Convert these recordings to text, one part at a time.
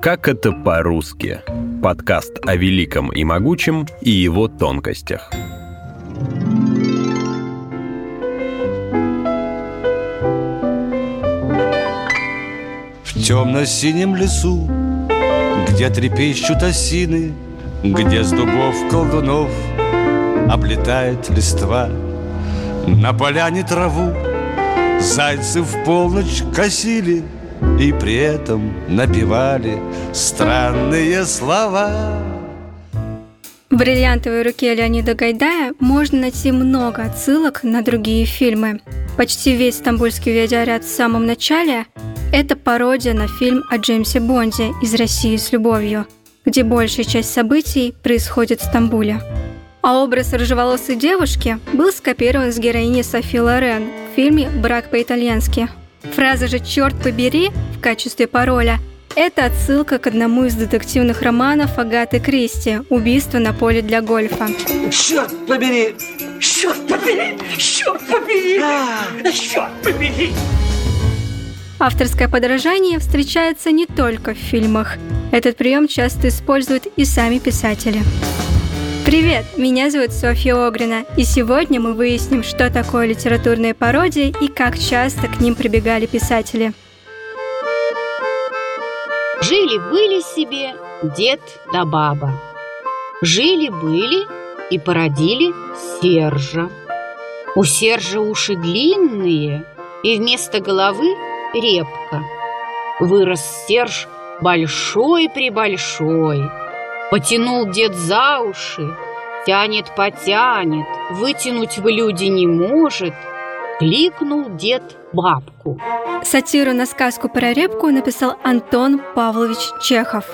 Как это по-русски? Подкаст о великом и могучем и его тонкостях. В темно-синем лесу, где трепещут осины, Где с дубов колдунов облетает листва, На поляне траву зайцы в полночь косили — и при этом напевали странные слова. В «Бриллиантовой руке» Леонида Гайдая можно найти много отсылок на другие фильмы. Почти весь стамбульский видеоряд в самом начале – это пародия на фильм о Джеймсе Бонде «Из России с любовью», где большая часть событий происходит в Стамбуле. А образ рыжеволосой девушки был скопирован с героини Софи Лорен в фильме «Брак по-итальянски», Фраза же «черт побери» в качестве пароля – это отсылка к одному из детективных романов Агаты Кристи «Убийство на поле для гольфа». Черт побери! Черт побери! Черт побери! А. Черт побери! Авторское подражание встречается не только в фильмах. Этот прием часто используют и сами писатели. Привет, меня зовут Софья Огрина, и сегодня мы выясним, что такое литературные пародии и как часто к ним прибегали писатели. Жили-были себе дед да баба. Жили-были и породили Сержа. У Сержа уши длинные, и вместо головы репка. Вырос Серж большой-пребольшой, Потянул дед за уши, тянет-потянет, вытянуть в люди не может. Кликнул дед бабку. Сатиру на сказку про репку написал Антон Павлович Чехов.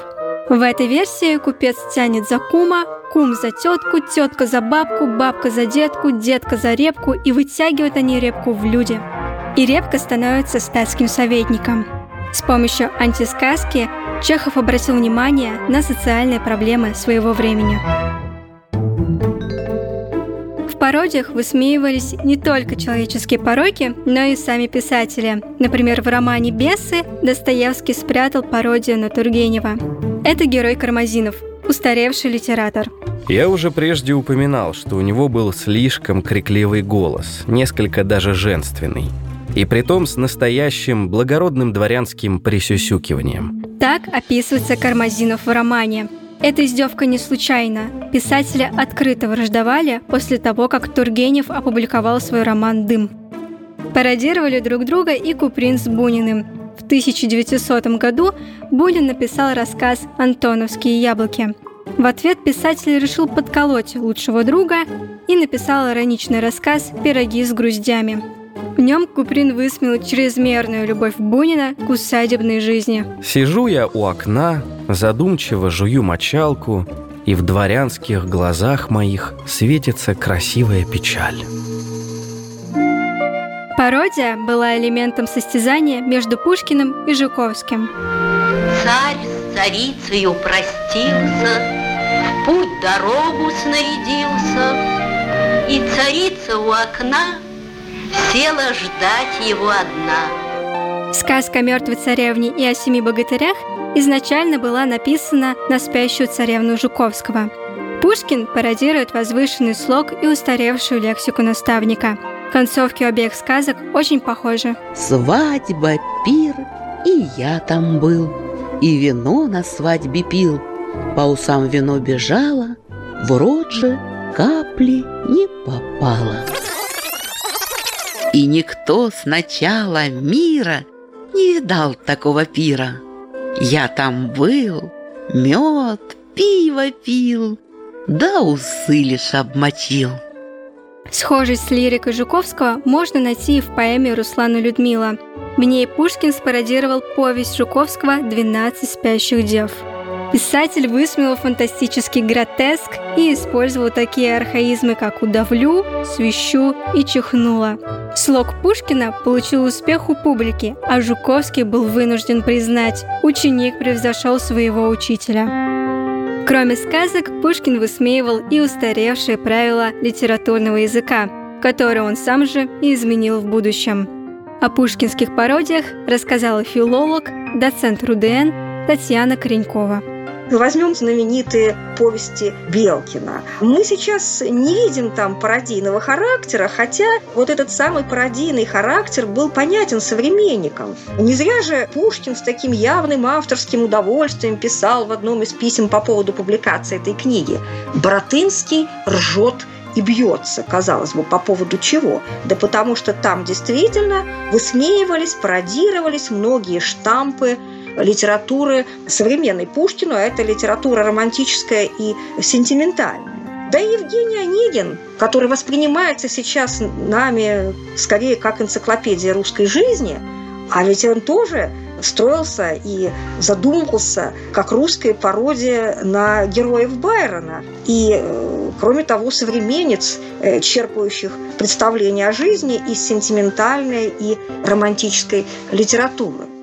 В этой версии купец тянет за кума, кум за тетку, тетка за бабку, бабка за детку, детка за репку, и вытягивают они репку в люди. И репка становится статским советником. С помощью антисказки Чехов обратил внимание на социальные проблемы своего времени. В пародиях высмеивались не только человеческие пороки, но и сами писатели. Например, в романе «Бесы» Достоевский спрятал пародию на Тургенева. Это герой Кармазинов, устаревший литератор. Я уже прежде упоминал, что у него был слишком крикливый голос, несколько даже женственный. И притом с настоящим благородным дворянским присюсюкиванием. Так описывается Кармазинов в романе. Эта издевка не случайна. Писатели открыто враждовали после того, как Тургенев опубликовал свой роман «Дым». Пародировали друг друга и Куприн с Буниным. В 1900 году Бунин написал рассказ «Антоновские яблоки». В ответ писатель решил подколоть лучшего друга и написал ироничный рассказ «Пироги с груздями». В нем Куприн высмеял чрезмерную любовь Бунина к усадебной жизни. Сижу я у окна, задумчиво жую мочалку, и в дворянских глазах моих светится красивая печаль. Пародия была элементом состязания между Пушкиным и Жуковским. Царь с царицею простился, в путь дорогу снарядился, и царица у окна села ждать его одна. Сказка о мертвой царевне и о семи богатырях изначально была написана на спящую царевну Жуковского. Пушкин пародирует возвышенный слог и устаревшую лексику наставника. Концовки обеих сказок очень похожи. Свадьба, пир, и я там был, и вино на свадьбе пил. По усам вино бежало, в рот же капли не попало. И никто с начала мира не видал такого пира. Я там был, мед, пиво пил, да усы лишь обмочил. Схожесть с лирикой Жуковского можно найти и в поэме Руслана Людмила. В ней Пушкин спародировал повесть Жуковского «12 спящих дев». Писатель высмеял фантастический гротеск и использовал такие архаизмы, как «удавлю», «свищу» и «чихнула». Слог Пушкина получил успех у публики, а Жуковский был вынужден признать, ученик превзошел своего учителя. Кроме сказок, Пушкин высмеивал и устаревшие правила литературного языка, которые он сам же и изменил в будущем. О пушкинских пародиях рассказала филолог, доцент РУДН Татьяна Коренькова. Возьмем знаменитые повести Белкина. Мы сейчас не видим там пародийного характера, хотя вот этот самый пародийный характер был понятен современникам. Не зря же Пушкин с таким явным авторским удовольствием писал в одном из писем по поводу публикации этой книги. «Боротынский ржет и бьется, казалось бы, по поводу чего? Да потому что там действительно высмеивались, пародировались многие штампы литературы современной Пушкину, а это литература романтическая и сентиментальная. Да и Евгений Онегин, который воспринимается сейчас нами скорее как энциклопедия русской жизни, а ведь он тоже строился и задумывался как русская пародия на героев Байрона. И, э, кроме того, современец, э, черпающих представления о жизни из сентиментальной и романтической литературы.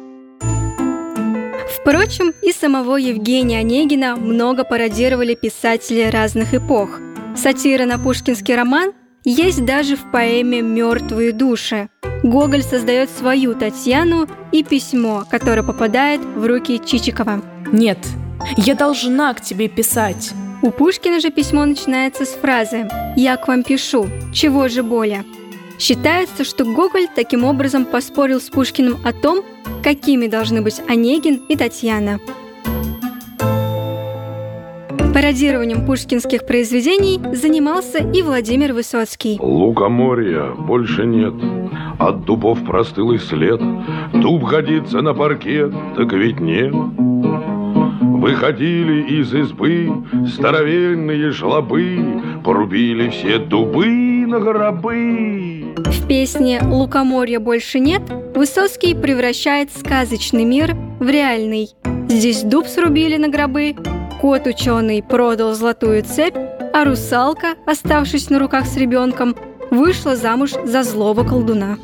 Впрочем, и самого Евгения Онегина много пародировали писатели разных эпох. Сатира на пушкинский роман есть даже в поэме «Мертвые души». Гоголь создает свою Татьяну и письмо, которое попадает в руки Чичикова. Нет, я должна к тебе писать. У Пушкина же письмо начинается с фразы «Я к вам пишу, чего же более?». Считается, что Гоголь таким образом поспорил с Пушкиным о том, какими должны быть Онегин и Татьяна. Пародированием пушкинских произведений занимался и Владимир Высоцкий. Лукоморья больше нет, от дубов простыл и след. Дуб годится на паркет, так ведь нет. Выходили из избы здоровенные жлобы, Порубили все дубы на гробы. В песне «Лукоморья больше нет» Высоцкий превращает сказочный мир в реальный. Здесь дуб срубили на гробы, кот ученый продал золотую цепь, а русалка, оставшись на руках с ребенком, вышла замуж за злого колдуна.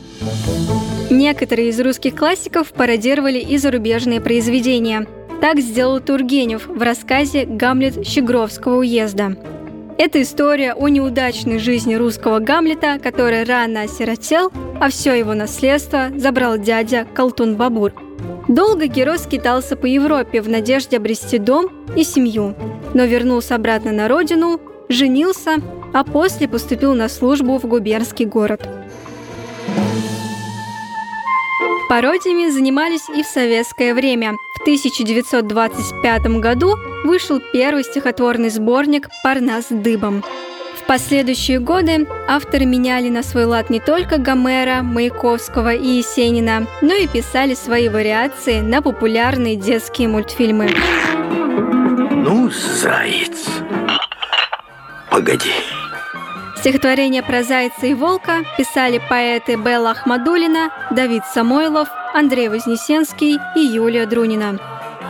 Некоторые из русских классиков пародировали и зарубежные произведения. Так сделал Тургенев в рассказе «Гамлет Щегровского уезда». Это история о неудачной жизни русского Гамлета, который рано осиротел, а все его наследство забрал дядя Колтун Бабур. Долго герой скитался по Европе в надежде обрести дом и семью, но вернулся обратно на родину, женился, а после поступил на службу в губернский город. Пародиями занимались и в советское время. В 1925 году вышел первый стихотворный сборник «Парнас дыбом». В последующие годы авторы меняли на свой лад не только Гомера, Маяковского и Есенина, но и писали свои вариации на популярные детские мультфильмы. Ну, заяц, погоди. Стихотворение про зайца и волка писали поэты Белла Ахмадулина, Давид Самойлов, Андрей Вознесенский и Юлия Друнина.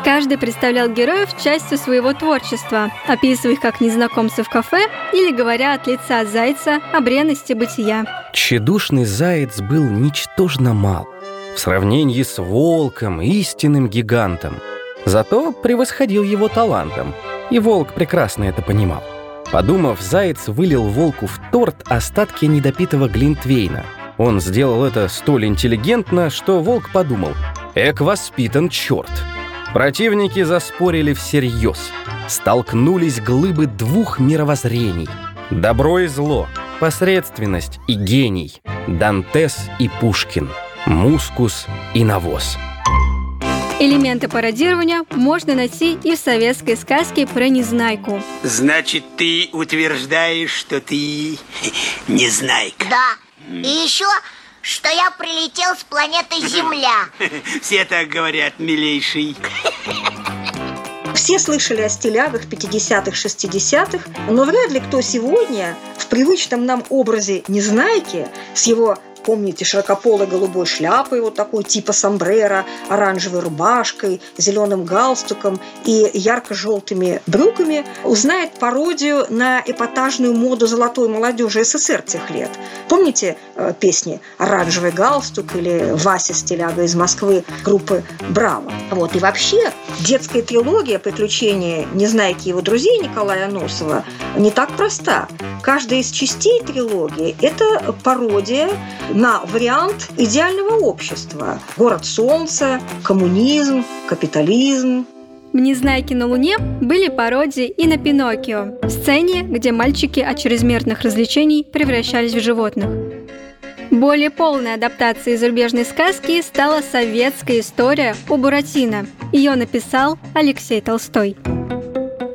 Каждый представлял героев частью своего творчества, описывая их как незнакомцев в кафе или говоря от лица зайца о бренности бытия. Тщедушный заяц был ничтожно мал в сравнении с волком, истинным гигантом. Зато превосходил его талантом, и волк прекрасно это понимал. Подумав, заяц вылил волку в торт остатки недопитого глинтвейна. Он сделал это столь интеллигентно, что волк подумал «Эк воспитан черт!» Противники заспорили всерьез. Столкнулись глыбы двух мировоззрений. Добро и зло, посредственность и гений, Дантес и Пушкин, Мускус и Навоз. Элементы пародирования можно найти и в советской сказке про Незнайку. Значит, ты утверждаешь, что ты Незнайка? Да. И еще, что я прилетел с планеты Земля. Все так говорят, милейший. Все слышали о стилягах 50-х, 60-х, но вряд ли кто сегодня в привычном нам образе Незнайки с его помните, широкополой голубой шляпой, вот такой типа сомбрера, оранжевой рубашкой, зеленым галстуком и ярко-желтыми брюками, узнает пародию на эпатажную моду золотой молодежи СССР тех лет. Помните э, песни «Оранжевый галстук» или «Вася Стиляга из Москвы» группы «Браво». Вот. И вообще детская трилогия «Приключения Незнайки и его друзей» Николая Носова не так проста. Каждая из частей трилогии – это пародия на вариант идеального общества. Город солнца, коммунизм, капитализм. В «Незнайке на Луне» были пародии и на Пиноккио, в сцене, где мальчики от чрезмерных развлечений превращались в животных. Более полной адаптацией зарубежной сказки стала советская история о Буратино. Ее написал Алексей Толстой.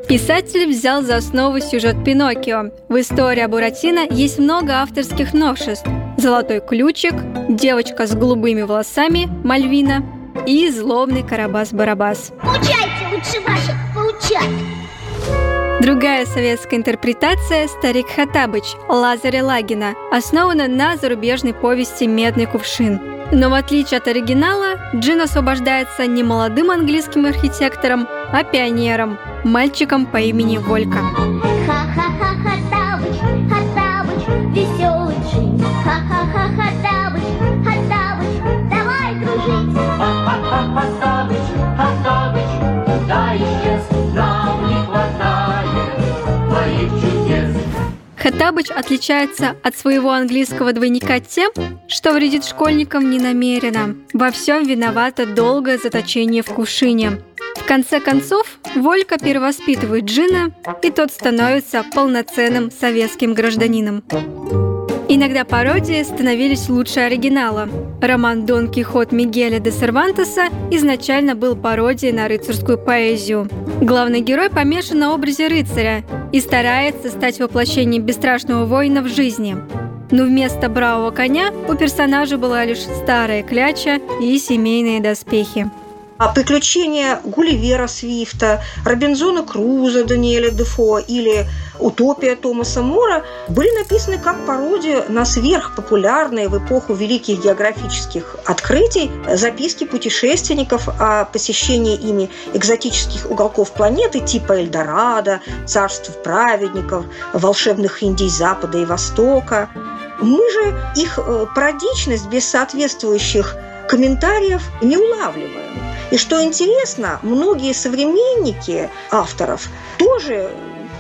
Писатель взял за основу сюжет Пиноккио. В истории о Буратино есть много авторских новшеств. Золотой ключик, девочка с голубыми волосами, Мальвина и злобный Карабас-Барабас. Получайте лучше ваших получать. Другая советская интерпретация «Старик Хатабыч» Лазаря Лагина основана на зарубежной повести «Медный кувшин». Но в отличие от оригинала, Джин освобождается не молодым английским архитектором, а пионером, мальчиком по имени Волька. Ха-ха-ха, Хаттабыч, Хаттабыч, веселый джин. Ха-ха-ха, Хаттабыч, Хаттабыч, давай дружить. Хаттабыч, Хаттабыч, куда исчез? Нам не хватает твоих чудес. Хаттабыч отличается от своего английского двойника тем, что вредит школьникам не намеренно. Во всем виновато долгое заточение в кувшине. В конце концов, Волька перевоспитывает Джина, и тот становится полноценным советским гражданином. Иногда пародии становились лучше оригинала. Роман «Дон Кихот» Мигеля де Сервантеса изначально был пародией на рыцарскую поэзию. Главный герой помешан на образе рыцаря и старается стать воплощением бесстрашного воина в жизни. Но вместо бравого коня у персонажа была лишь старая кляча и семейные доспехи. А приключения Гулливера Свифта, Робинзона Круза Даниэля Дефо или «Утопия» Томаса Мора были написаны как пародия на сверхпопулярные в эпоху великих географических открытий записки путешественников о посещении ими экзотических уголков планеты типа Эльдорадо, царств праведников, волшебных Индий Запада и Востока. Мы же их э, пародичность без соответствующих комментариев не улавливаем. И что интересно, многие современники авторов тоже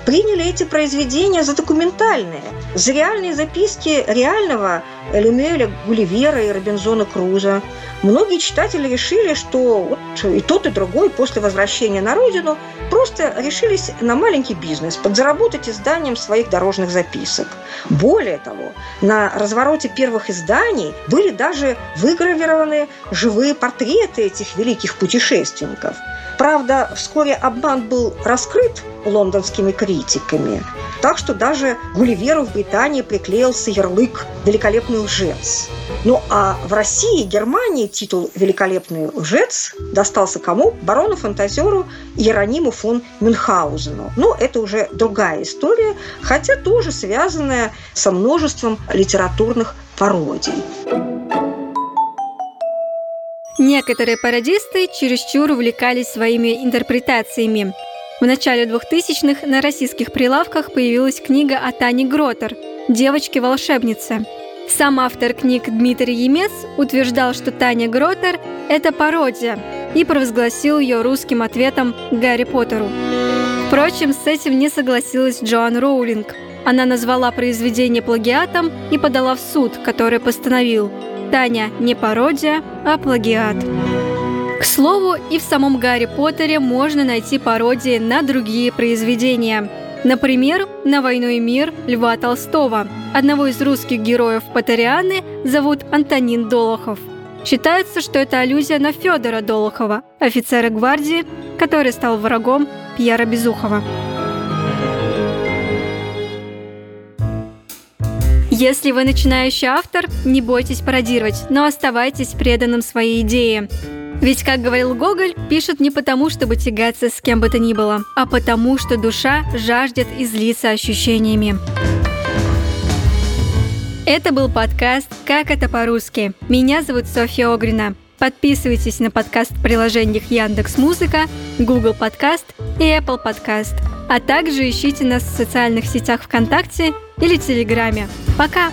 приняли эти произведения за документальные, за реальные записки реального Лемюэля Гулливера и Робинзона Круза. Многие читатели решили, что вот и тот, и другой после возвращения на родину просто решились на маленький бизнес, подзаработать изданием своих дорожных записок. Более того, на развороте первых изданий были даже выгравированы живые портреты этих великих путешественников. Правда, вскоре обман был раскрыт лондонскими критиками, так что даже Гулливеру в Британии приклеился ярлык «Великолепный лжец». Ну а в России и Германии титул «Великолепный лжец» достался кому? Барону-фантазеру Иерониму фон Мюнхгаузену. Но это уже другая история, хотя тоже связанная со множеством литературных пародий. Некоторые пародисты чересчур увлекались своими интерпретациями. В начале 2000-х на российских прилавках появилась книга о Тане Гротер «Девочке-волшебнице». Сам автор книг Дмитрий Емец утверждал, что Таня Гротер – это пародия, и провозгласил ее русским ответом Гарри Поттеру. Впрочем, с этим не согласилась Джоан Роулинг. Она назвала произведение плагиатом и подала в суд, который постановил «Таня не пародия, а плагиат». К слову, и в самом Гарри Поттере можно найти пародии на другие произведения. Например, на «Войну и мир» Льва Толстого. Одного из русских героев Поттерианы зовут Антонин Долохов. Считается, что это аллюзия на Федора Долохова, офицера гвардии, который стал врагом Пьера Безухова. Если вы начинающий автор, не бойтесь пародировать, но оставайтесь преданным своей идее. Ведь, как говорил Гоголь, пишут не потому, чтобы тягаться с кем бы то ни было, а потому, что душа жаждет излиться ощущениями. Это был подкаст «Как это по-русски». Меня зовут Софья Огрина. Подписывайтесь на подкаст в приложениях Яндекс Музыка, Google Подкаст и Apple Подкаст. А также ищите нас в социальных сетях ВКонтакте или Телеграме. Пока!